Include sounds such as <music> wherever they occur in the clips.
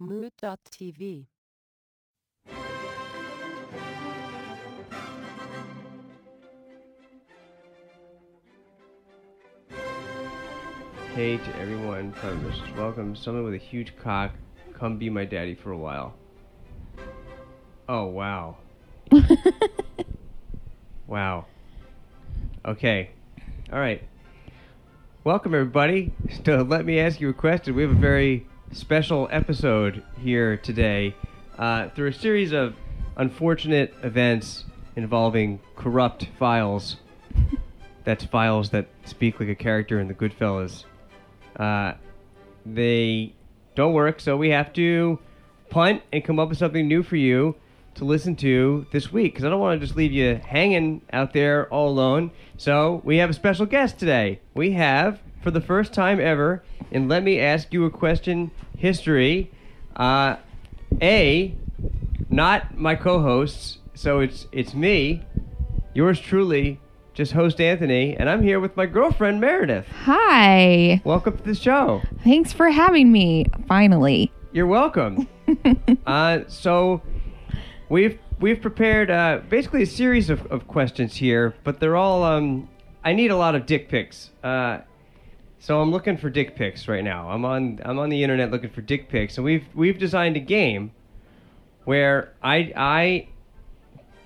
Mood.tv. Hey to everyone, Prime Ministers. Welcome. Someone with a huge cock, come be my daddy for a while. Oh, wow. <laughs> wow. Okay. All right. Welcome, everybody. <laughs> So, let me ask you a question. We have a very special episode here today. Uh, through a series of unfortunate events involving corrupt files. <laughs> That's files that speak like a character in the Goodfellas uh, they don't work, so we have to punt and come up with something new for you to listen to this week because I don't want to just leave you hanging out there all alone. So we have a special guest today. We have, for the first time ever, and Let Me Ask You a Question history, uh, A, not my co hosts, so it's, it's me, yours truly, just host Anthony, and I'm here with my girlfriend Meredith. Hi. Welcome to the show. Thanks for having me. Finally. You're welcome. <laughs> uh, so we've we've prepared uh, basically a series of, of questions here, but they're all um, I need a lot of dick pics. Uh, so I'm looking for dick pics right now. I'm on I'm on the internet looking for dick pics, and we've we've designed a game where I I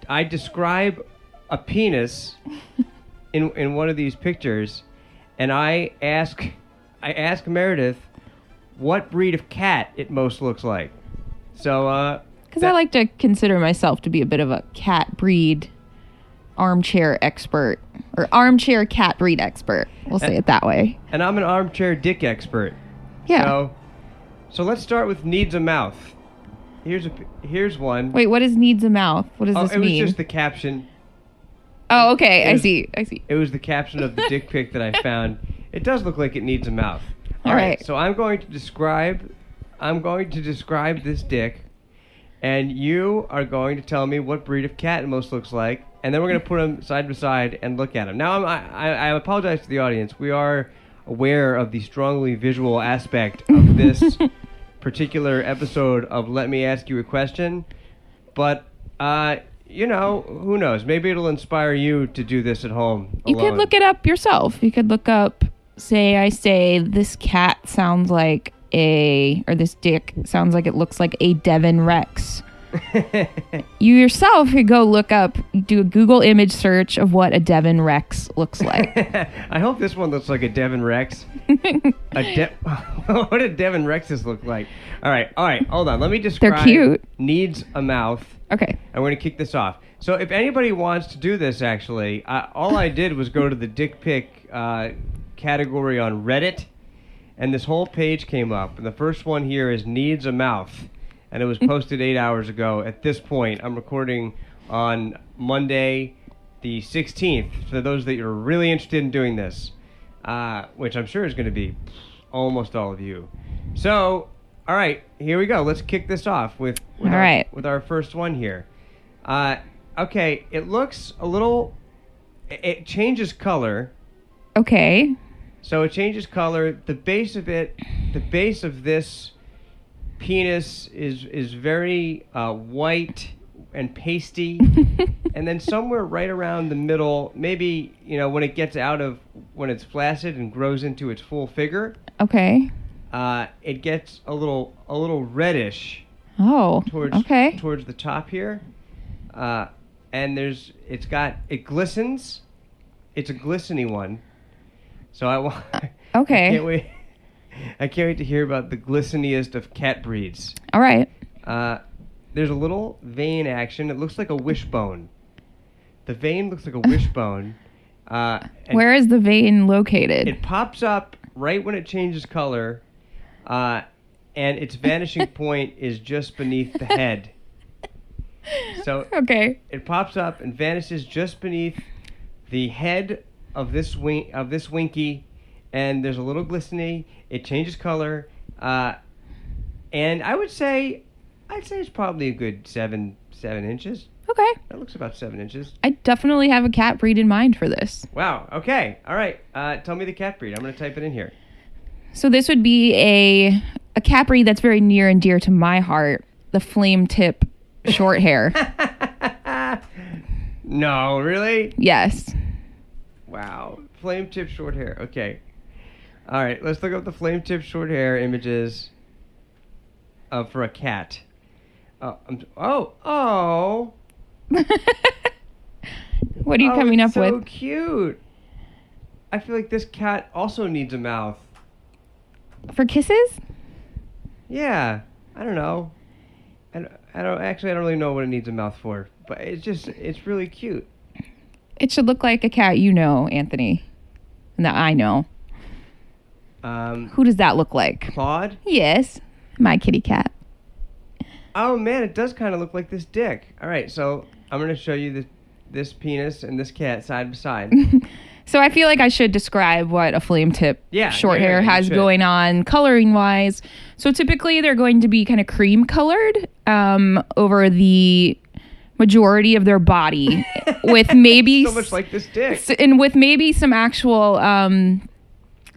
I describe a penis <laughs> in in one of these pictures, and I ask I ask Meredith what breed of cat it most looks like. So uh, Because I like to consider myself to be a bit of a cat breed armchair expert or armchair cat breed expert. We'll say it that way. and I'm an armchair dick expert. Yeah. So, so let's start with needs a mouth. Here's a here's one. Wait, what is needs a mouth? What does oh, this it was mean? just the caption. oh, okay. it I see. I see. It was the caption of the <laughs> dick pic that I found. It does look like it needs a mouth. All right. So I'm going to describe. I'm going to describe this dick, and you are going to tell me what breed of cat it most looks like, and then we're going to put them side by side and look at them. Now I'm, I, I apologize to the audience. We are aware of the strongly visual aspect of <laughs> this particular episode of Let Me Ask You a Question, but uh, you know, who knows? Maybe it'll inspire you to do this at home. You could look it up yourself. You could look up, say, I say, this cat sounds like a, or this dick sounds like it looks like a Devon Rex. <laughs> You yourself could go look up, do a Google image search of what a Devon Rex looks like. <laughs> I hope this one looks like a Devon Rex. a De- <laughs> what do Devon Rexes look like? All right, all right, hold on. Let me describe. They're cute. Needs a mouth. Okay. I'm going to kick this off. So, if anybody wants to do this, actually, uh, all I did was go to the dick pic uh, category on Reddit, and this whole page came up. And the first one here is needs a mouth, and it was posted eight hours ago. At this point, I'm recording on Monday, the 16th. For those that are really interested in doing this, uh, which I'm sure is going to be almost all of you. So, all right, here we go. Let's kick this off with with, All our, right. with our first one here. Uh, okay, it looks a little. It it changes color. Okay. So it changes color. The base of it, the base of this penis is is very uh, white and pasty, <laughs> and then somewhere right around the middle, maybe you know when it gets out of when it's flaccid and grows into its full figure, Okay. uh, it gets a little a little reddish Oh. towards okay. towards the top here, uh, and there's it's got it glistens. It's a glistening one, so I want. <laughs> I Okay. can't wait. I can't wait to hear about the glisteniest of cat breeds. All right. Uh, there's a little vein action. It looks like a wishbone. The vein looks like a wishbone. <laughs> Uh, Where is the vein located? it pops up right when it changes color, uh, and its vanishing <laughs> point is just beneath the head. So okay. it pops up and vanishes just beneath the head of this wing of this winky, and there's a little glistening. It changes color, uh, and I would say, I'd say it's probably a good seven seven inches. Okay. That looks about seven inches. I definitely have a cat breed in mind for this. Wow. Okay. All right. Uh, tell me the cat breed. I'm gonna type it in here. So this would be a a cat breed that's very near and dear to my heart, the flame tip short hair. <laughs> no, really? yes. Wow. Flame tip short hair. Okay. All right, let's look up the flame tip short hair images uh, for a cat. Oh, I'm, oh, oh. <laughs> what are you Oh, coming up so with? So cute. I feel like this cat also needs a mouth. For kisses? Yeah, I don't know. I don't, I don't actually. I don't really know what it needs a mouth for, but it's just it's really cute. It should look like a cat you know, Anthony. And that I know. Um, Who does that look like? Claude. Yes. My kitty cat. Oh man, it does kind of look like this dick. All right, so I'm gonna show you this this penis and this cat side by side. <laughs> So I feel like I should describe what a flame tip Yeah, short yeah, hair yeah, has going on coloring wise. So typically they're going to be kind of cream colored um, over the majority of their body <laughs> with maybe so much like this dick. and with maybe some actual um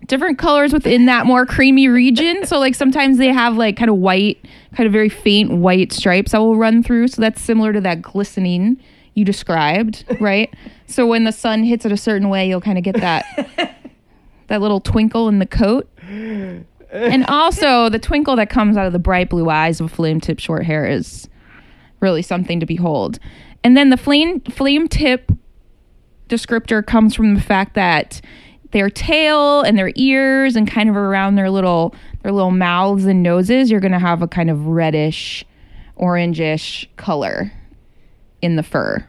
different colors within that more creamy region. So like sometimes they have like kind of white kind of very faint white stripes that will run through. So that's similar to that glistening you described <laughs> right? So when the sun hits it a certain way you'll kind of get that <laughs> that little twinkle in the coat. And also the twinkle that comes out of the bright blue eyes of flame tip short hair is really something to behold. And then the flame flame tip descriptor comes from the fact that their tail and their ears and kind of around their little their little mouths and noses you're going to have a kind of reddish orangish color in the fur.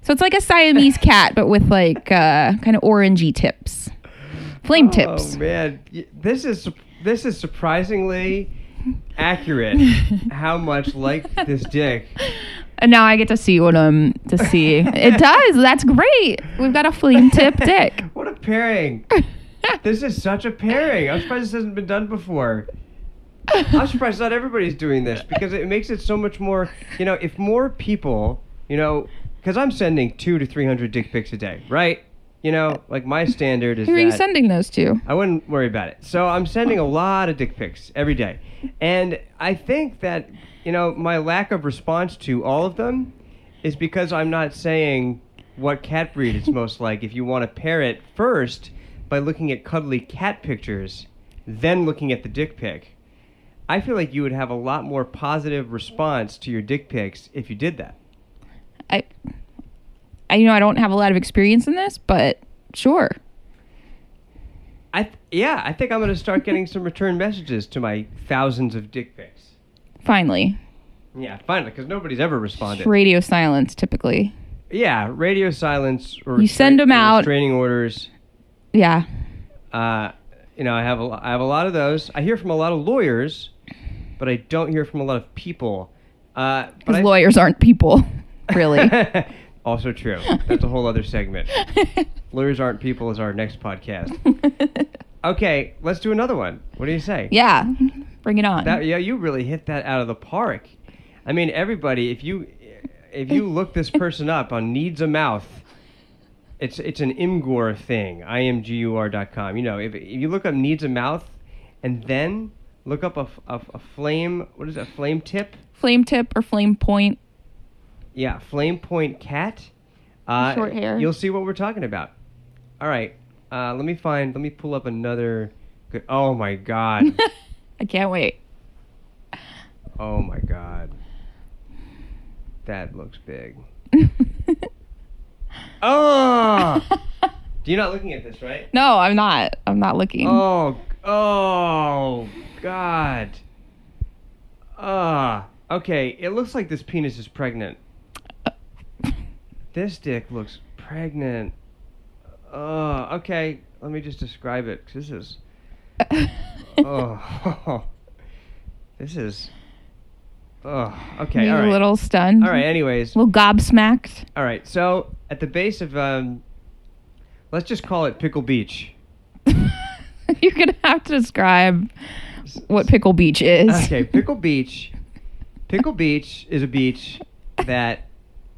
So it's like a siamese <laughs> cat but with like uh, kind of orangey tips. Flame tips. Oh man, this is this is surprisingly accurate. <laughs> how much like this dick? and now i get to see what i'm to see. It <laughs> does. That's great. We've got a flame tip dick pairing! <laughs> this is such a pairing. I'm surprised this hasn't been done before. I'm surprised not everybody's doing this because it makes it so much more. You know, if more people, you know, because I'm sending two to three hundred dick pics a day, right? You know, like my standard is who are you sending those to I wouldn't worry about it. So I'm sending a lot of dick pics every day. And I think that, you know, my lack of response to all of them is because I'm not saying what cat breed it's <laughs> most like. If you want to pair it first by looking at cuddly cat pictures, then looking at the dick pic, I feel like you would have a lot more positive response to your dick pics if you did that. I, I you know I don't have a lot of experience in this, but sure. I th- yeah, I think I'm going to start getting some return messages to my thousands of dick pics. Finally, Yeah, finally, because nobody's ever responded. radio silence typically. Yeah, radio silence or You send 'em or out. restraining orders. Yeah, Uh, you know, I have a, I have a lot of those. I hear from a lot of lawyers, but I don't hear from a lot of people. Uh, but because I- lawyers aren't people, <laughs> really. <laughs> also true. That's a whole other segment. <laughs> lawyers aren't people is our next podcast. Okay, let's do another one. What do you say? yeah, bring it on. That yeah, you really hit that out of the park. I mean, everybody, if you if you look this person up on needs a mouth, it's it's an Imgur thing. imgur.com. You know, if, if you look up needs a mouth, and then look up a a flame. What is it? A flame tip? flame tip or flame point. Yeah, flame point cat. Uh, Short hair. You'll see what we're talking about. All right. Uh, let me find. Let me pull up another. Good, oh my god. <laughs> I can't wait. Oh my god. That looks big. Oh! <laughs> <laughs> You're not looking at this, right? no, I'm not. I'm not looking. Oh, oh, God. Ah, okay. It looks like this penis is pregnant. <laughs> This dick looks pregnant. Oh, okay. Let me just describe it. this is. Oh, this is. Oh, okay. You're all right. a little stunned. All right. Anyways, A little gobsmacked. all right. So at the base of um, let's just call it Pickle Beach. <laughs> You're gonna have to describe what Pickle Beach is. Okay, Pickle <laughs> Beach. Pickle Beach is a beach that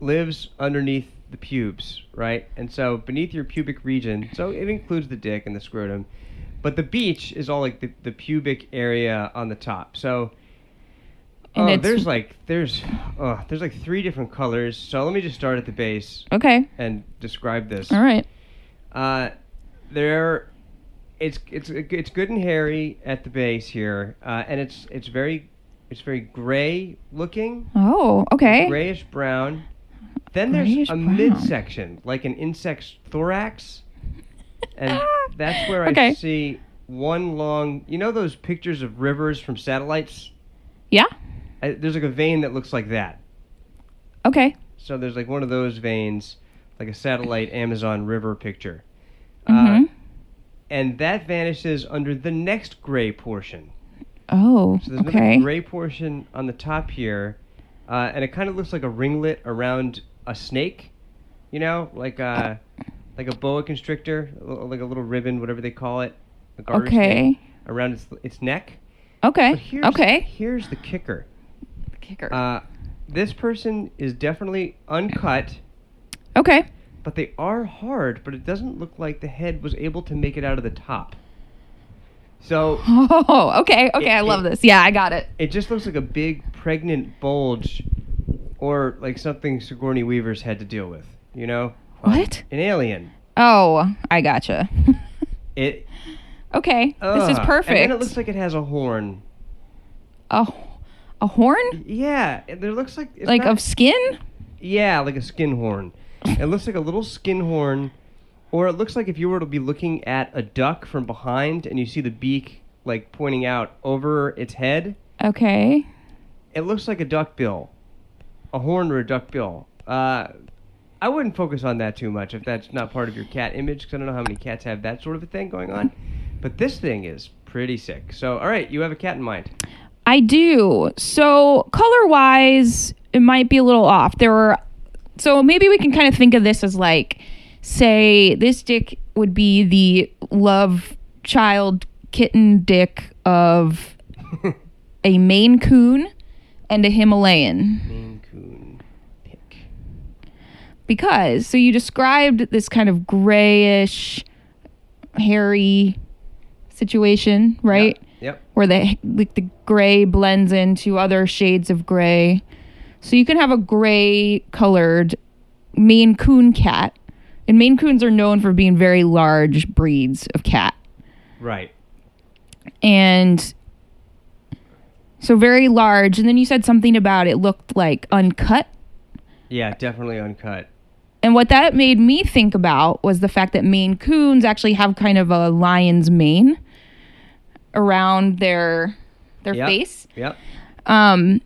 lives underneath the pubes, right? And so beneath your pubic region, so it includes the dick and the scrotum, but the beach is all like the, the pubic area on the top. So And oh, it's- there's like there's oh, there's like three different colors. So let me just start at the base Okay. and describe this. All right. Uh, there, it's it's it's good and hairy at the base here, uh, and it's it's very it's very gray looking, Oh, okay. grayish brown. Then there's Grayish a brown. midsection, like an insect's thorax, and <laughs> that's where I Okay. see one long. You know those pictures of rivers from satellites? Yeah. I, there's like a vein that looks like that. Okay. So there's like one of those veins, like a satellite Amazon River picture. Mm-hmm. Uh, and that vanishes under the next gray portion. oh, So there's okay. another gray portion on the top here, uh, and it kind of looks like a ringlet around a snake, you know, like a like a boa constrictor, like a little ribbon, whatever they call it, a garter snake, Okay. around its its neck. Okay. Here's, Okay. Here's the kicker. Kicker. Uh, this person is definitely uncut. okay. but they are hard, but it doesn't look like the head was able to make it out of the top. So Oh, okay. Okay. I love this. Yeah, I got it. it just looks like a big pregnant bulge or like something Sigourney Weaver's had to deal with, you know? Um, What? An alien. Oh, I gotcha. It <laughs> okay. this is ugh. perfect. And then it looks like it has a horn. a, a horn? Yeah, it there looks like it's Like not- of skin? Yeah, like a skin horn. It looks like a little skin horn, or it looks like if you were to be looking at a duck from behind and you see the beak like pointing out over its head. Okay. It looks like a duck bill, a horn or a duck bill. Uh, I wouldn't focus on that too much if that's not part of your cat image, because I don't know how many cats have that sort of a thing going on. But this thing is pretty sick. So, all right, you have a cat in mind. I do. So color wise, it might be a little off. There were so maybe we can kind of think of this as like say this dick would be the love child kitten dick of a Maine Coon and a Himalayan. Maine Coon pick. Because so you described this kind of grayish hairy situation, right? Yep. where the like the gray blends into other shades of gray. So you can have a gray colored Maine Coon cat. And Maine Coons are known for being very large breeds of cat. Right. And so very large. And then you said something about it looked like uncut. Yeah, definitely uncut. And what that made me think about was the fact that Maine Coons actually have kind of a lion's mane around their their Yep. face. Yep. Um,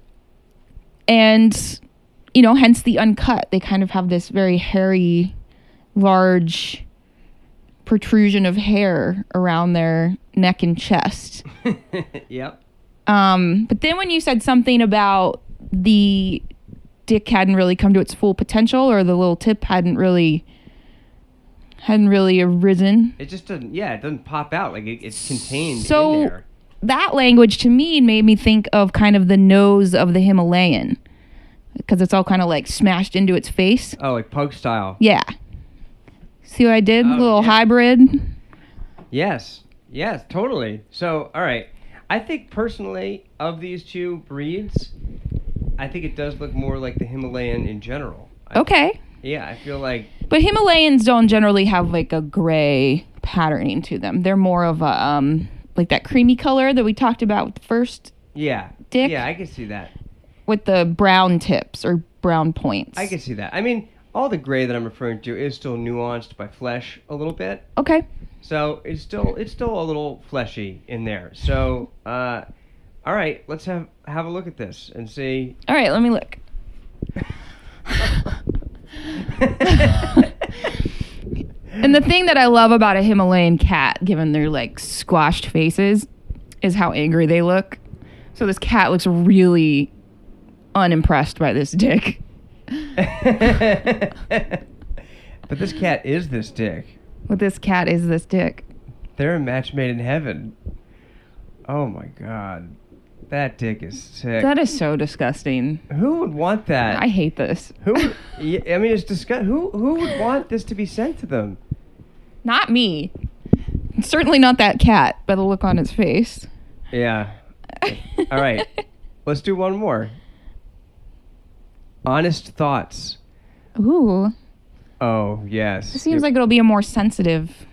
and you know, hence the uncut. They kind of have this very hairy, large protrusion of hair around their neck and chest. <laughs> yep. Um, but then when you said something about the dick hadn't really come to its full potential, or the little tip hadn't really hadn't really arisen, It just doesn't. Yeah, it doesn't pop out like it, it's contained So- in there. that language to me made me think of kind of the nose of the Himalayan because it's all kind of like smashed into its face. Oh, like pug style. Yeah. See what I did? Oh, little yeah. hybrid. Yes. Yes, totally. So, all right. I think personally, of these two breeds, I think it does look more like the Himalayan in general. I- Okay. Yeah, I feel like. But Himalayans don't generally have like a gray patterning to them. They're more of a um like that creamy color that we talked about with the first Yeah. Dick? Yeah, I can see that. with the brown tips or brown points. I can see that. I mean, all the gray that I'm referring to is still nuanced by flesh a little bit. Okay. So it's still it's still a little fleshy in there. So, uh, all right, let's have have a look at this and see. All right, let me look. <laughs> And the thing that I love about a Himalayan cat, given their like squashed faces, is how angry they look. So this cat looks really unimpressed by this dick. <laughs> but this cat is this dick. What this cat is this dick. They're a match made in heaven. Oh my god. That dick is sick. That is so disgusting. who would want that? I hate this. who would, I mean it's disgust who who would want this to be sent to them? Not me. Certainly not that cat by the look on its face. Yeah. All right. <laughs> Let's do one more. Honest thoughts. Ooh. Oh, yes. It seems like it'll be a more sensitive.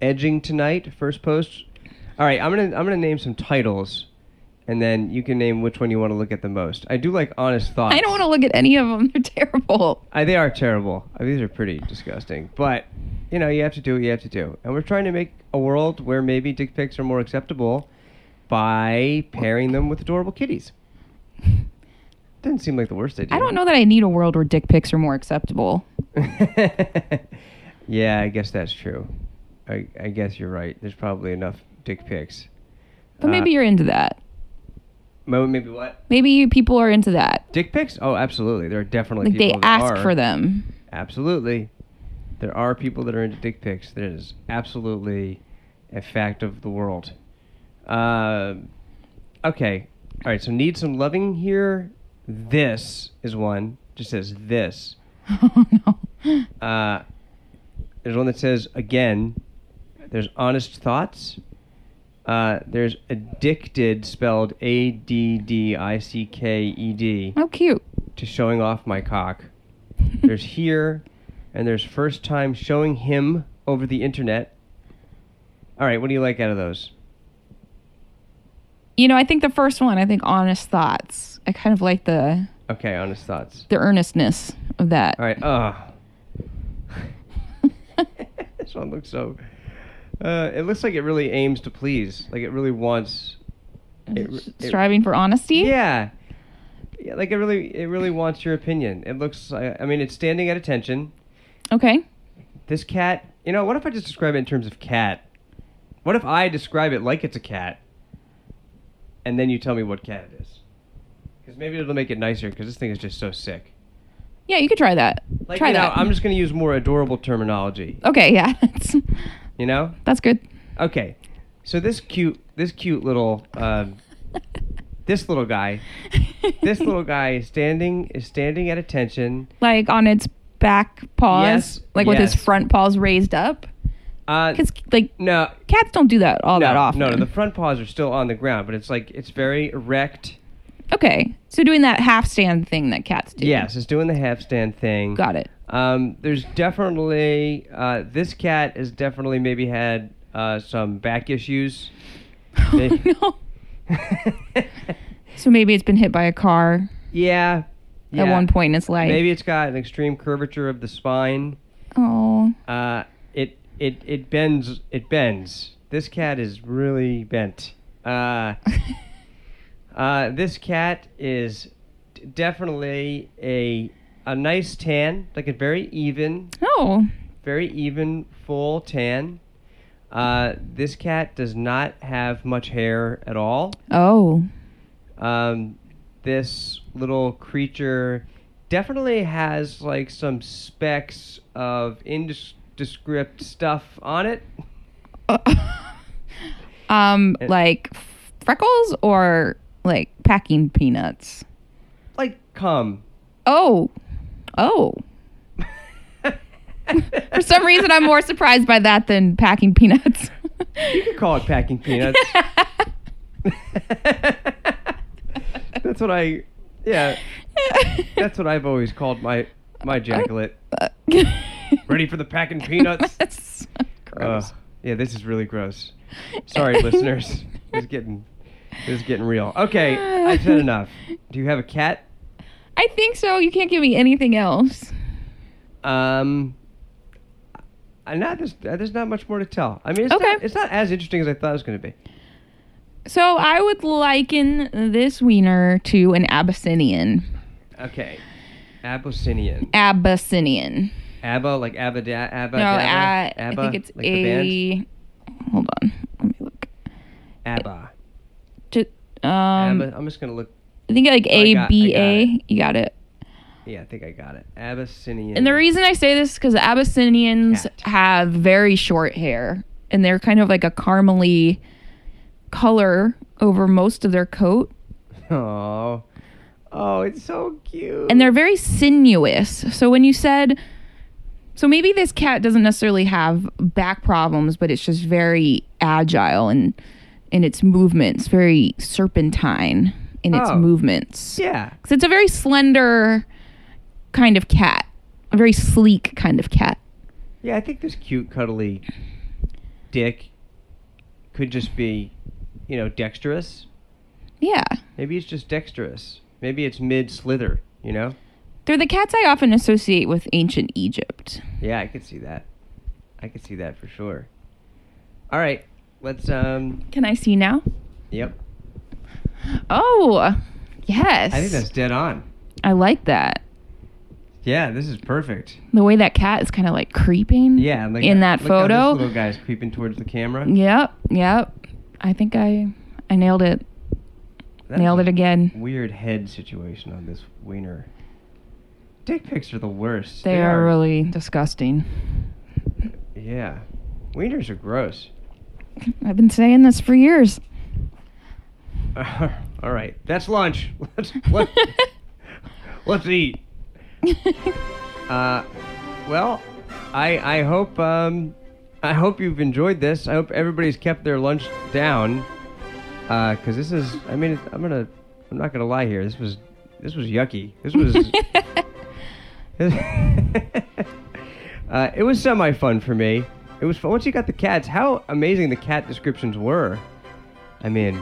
edging tonight. First post. All right, I'm gonna I'm gonna name some titles, and then you can name which one you want to look at the most. I do like honest thoughts. I don't want to look at any of them. <laughs> They're terrible. I, they are terrible. I mean, these are pretty disgusting. But you know, you have to do what you have to do, and we're trying to make a world where maybe dick pics are more acceptable by pairing them with adorable kitties. <laughs> Doesn't seem like the worst idea. I don't know that I need a world where dick pics are more acceptable. <laughs> yeah, I guess that's true. I, I guess you're right. There's probably enough dick pics. But maybe Uh, you're into that. Maybe what? Maybe people are into that. Dick pics? Oh, absolutely. There are definitely Like they people that ask are. for them. Absolutely. There are people that are into dick pics. That is absolutely a fact of the world. Uh, okay. All right. So need some loving here. This is one. Just says this. <laughs> oh no. Uh, there's one that says again. There's honest thoughts. Uh, there's addicted, spelled A D D I C K E D, How cute. to showing off my cock. <laughs> There's here, and there's first time showing him over the internet. All right, what do you like out of those? You know, I think the first one, I think honest thoughts. I kind of like the Okay, honest thoughts. the earnestness of that. All right. Oh. <laughs> <laughs> this one looks so. Uh, it looks like it really aims to please. Like it really wants. It, it- Striving for honesty. yeah. Yeah, like it really, it really wants your opinion. It looks. I I mean, it's standing at attention. Okay. This cat. You know, what if I just describe it in terms of cat? What if I describe it like it's a cat, and then you tell me what cat it is? Because maybe it'll make it nicer. Because this thing is just so sick. Yeah, you could try that. Like, try you know, that. I'm just going to use more adorable terminology. Okay, yeah. <laughs> You know? that's good. Okay. So this cute, this cute little, um, <laughs> this little guy, this little guy is standing is standing at attention. like on its back paws, Yes, like with his front paws raised up. Uh, Because like no, cats don't do that all no, that often. no, no. The front paws are still on the ground, but it's like it's very erect. Okay, so doing that half stand thing that cats do. Yes, it's doing the half stand thing. got it. Um, there's definitely uh, this cat has definitely maybe had uh, some back issues. They- <laughs> Oh, no. <laughs> So maybe it's been hit by a car yeah, yeah. at one point in its life. Maybe it's got an extreme curvature of the spine. Oh, Uh, it it it bends. It bends. This cat is really bent. Uh, <laughs> uh, this cat is d- definitely a a nice tan, like a very even, oh, very even, full tan. Uh, this cat does not have much hair at all. oh. Um, this little creature definitely has like some specks of indescript stuff on it. <laughs> um, It- like freckles or like packing peanuts. Like cum. Oh, oh. <laughs> For some reason, I'm more surprised by that than packing peanuts. You could call it packing peanuts. <laughs> that's what I. Yeah, that's what I've always called my my ejaculate. Ready for the packing peanuts? <laughs> That's gross. Ugh. yeah, this is really gross. Sorry, listeners. Is getting this is getting real. Okay, <sighs> I've said enough. Do you have a cat? I think so. You can't give me anything else. Um, I not there's uh, there's not much more to tell. I mean, it's Okay. not it's not as interesting as I thought it was going to be. So I would liken this wiener to an Abyssinian. Okay, Abyssinian. Abyssinian. ABBA, like ABBA, da, ABBA, no, dabba, I, ABBA, I think it's like a. Hold on. Let me look. ABBA. Um, ABBA. I'm just gonna look. I think like I A got- I B got A. You got it. Yeah, I think I got it. Abyssinian. And the reason I say this is because Abyssinians Cat. have very short hair, and they're kind of like a caramely color over most of their coat, <laughs> Oh, oh, it's so cute. and they're very sinuous. So when you said, so maybe this cat doesn't necessarily have back problems, but it's just very agile and in its movements, very serpentine in its Oh. movements. Yeah. Because it's a very slender kind of cat, a very sleek kind of cat. Yeah, I think this cute, cuddly dick could just be, you know, dexterous. Yeah. Maybe it's just dexterous. Maybe it's mid slither, you know? They're the cats I often associate with ancient Egypt. Yeah, I could see that. I could see that for sure. All right, let's um Can I see now? yep. Oh, yes. I think that's dead on. I like that. Yeah, this is perfect. The way that cat is kind of like creeping. Yeah, like in that look how photo. this little guy's creeping towards the camera. Yep, yep. I think I I nailed it. That's nailed it again. Weird head situation on this wiener. Dick pics are the worst. They, are, really disgusting. Yeah, wieners are gross. <laughs> I've been saying this for years. <laughs> All right, that's lunch. <laughs> Let's let's, let's eat. Uh, well, I I hope um I hope you've enjoyed this. I hope everybody's kept their lunch down. Uh, cause this is I mean I'm gonna I'm not gonna lie here. This was this was yucky. This was. uh, it was semi fun for me. It was fun. Once you got the cats, how amazing the cat descriptions were. I mean,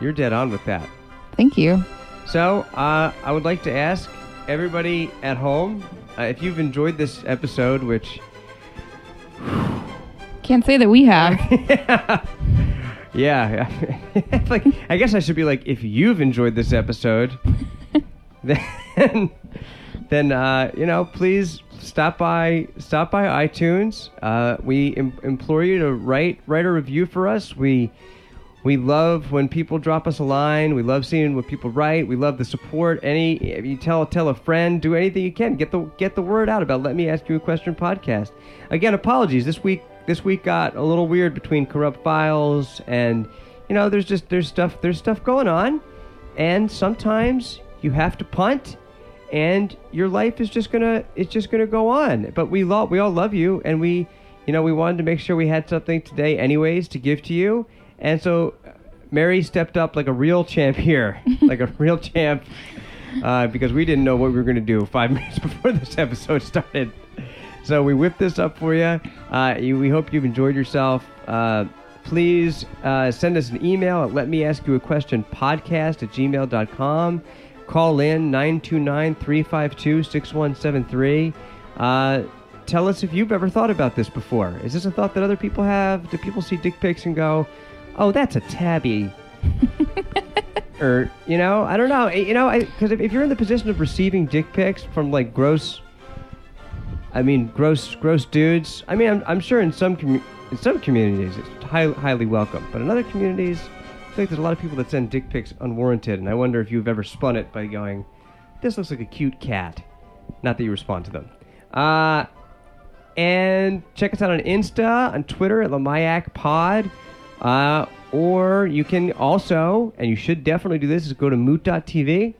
you're dead on with that. Thank you. So, uh, I would like to ask everybody at home uh, if you've enjoyed this episode, which. <sighs> Can't say that we have. <laughs> <laughs> yeah. It's like, I guess I should be like, if you've enjoyed this episode, <laughs> then, then uh, you know, please stop by stop by iTunes. Uh, we Im- implore you to write write a review for us. We we love when people drop us a line. We love seeing what people write. We love the support. Any if you tell tell a friend, do anything you can. Get the get the word out about Let Me Ask You a Question podcast. Again, apologies. This week this week got a little weird between corrupt files and you know there's just there's stuff there's stuff going on, and sometimes you have to punt. And your life is just gonna it's just gonna go on. But we love we all love you, and we you know we wanted to make sure we had something today anyways to give to you. And so uh, Mary stepped up like a real champ here, <laughs> like a real champ, uh, because we didn't know what we were to do five <laughs> minutes before this episode started. So we whipped this up for you. Uh, you we hope you've enjoyed yourself. Uh, please uh, send us an email at let me ask you a question podcast at gmail.com. Call in 929 352 6173. Uh, Tell us if you've ever thought about this before. Is this a thought that other people have? Do people see dick pics and go, oh, that's a tabby? <laughs> or, you know, I don't know. You know, because if, if you're in the position of receiving dick pics from like gross, I mean, gross, gross dudes. I mean, I'm, I'm sure in some commu- in some communities it's high, highly welcome, but in other communities, I think there's a lot of people that send dick pics unwarranted, and I wonder if you've ever spun it by going, "This looks like a cute cat." Not that you respond to them. Uh, and check us out on Insta, on Twitter at Lamayak Pod. Uh, or you can also, and you should definitely do this, is go to moot.tv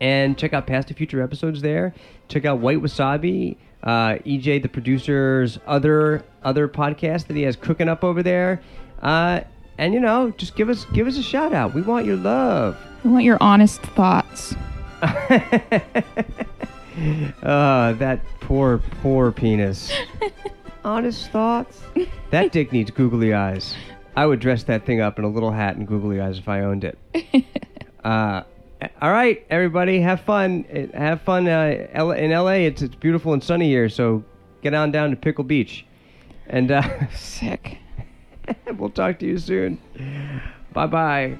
and check out past and future episodes there. Check out White Wasabi, uh, EJ the producer's other other podcast that he has cooking up over there. Uh, and you know, just give us give us a shout out. We want your love. We want your honest thoughts. uh, <laughs> that poor, poor penis. <laughs> Honest thoughts? That dick needs googly eyes. I would dress that thing up in a little hat and googly eyes if I owned it. <laughs> Uh, all right, everybody, have fun. Have fun uh, in LA. It's it's beautiful and sunny here, so get on down to Pickle Beach, and uh, Sick. <laughs> we'll talk to you soon. Bye bye.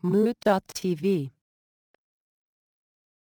Mood.tv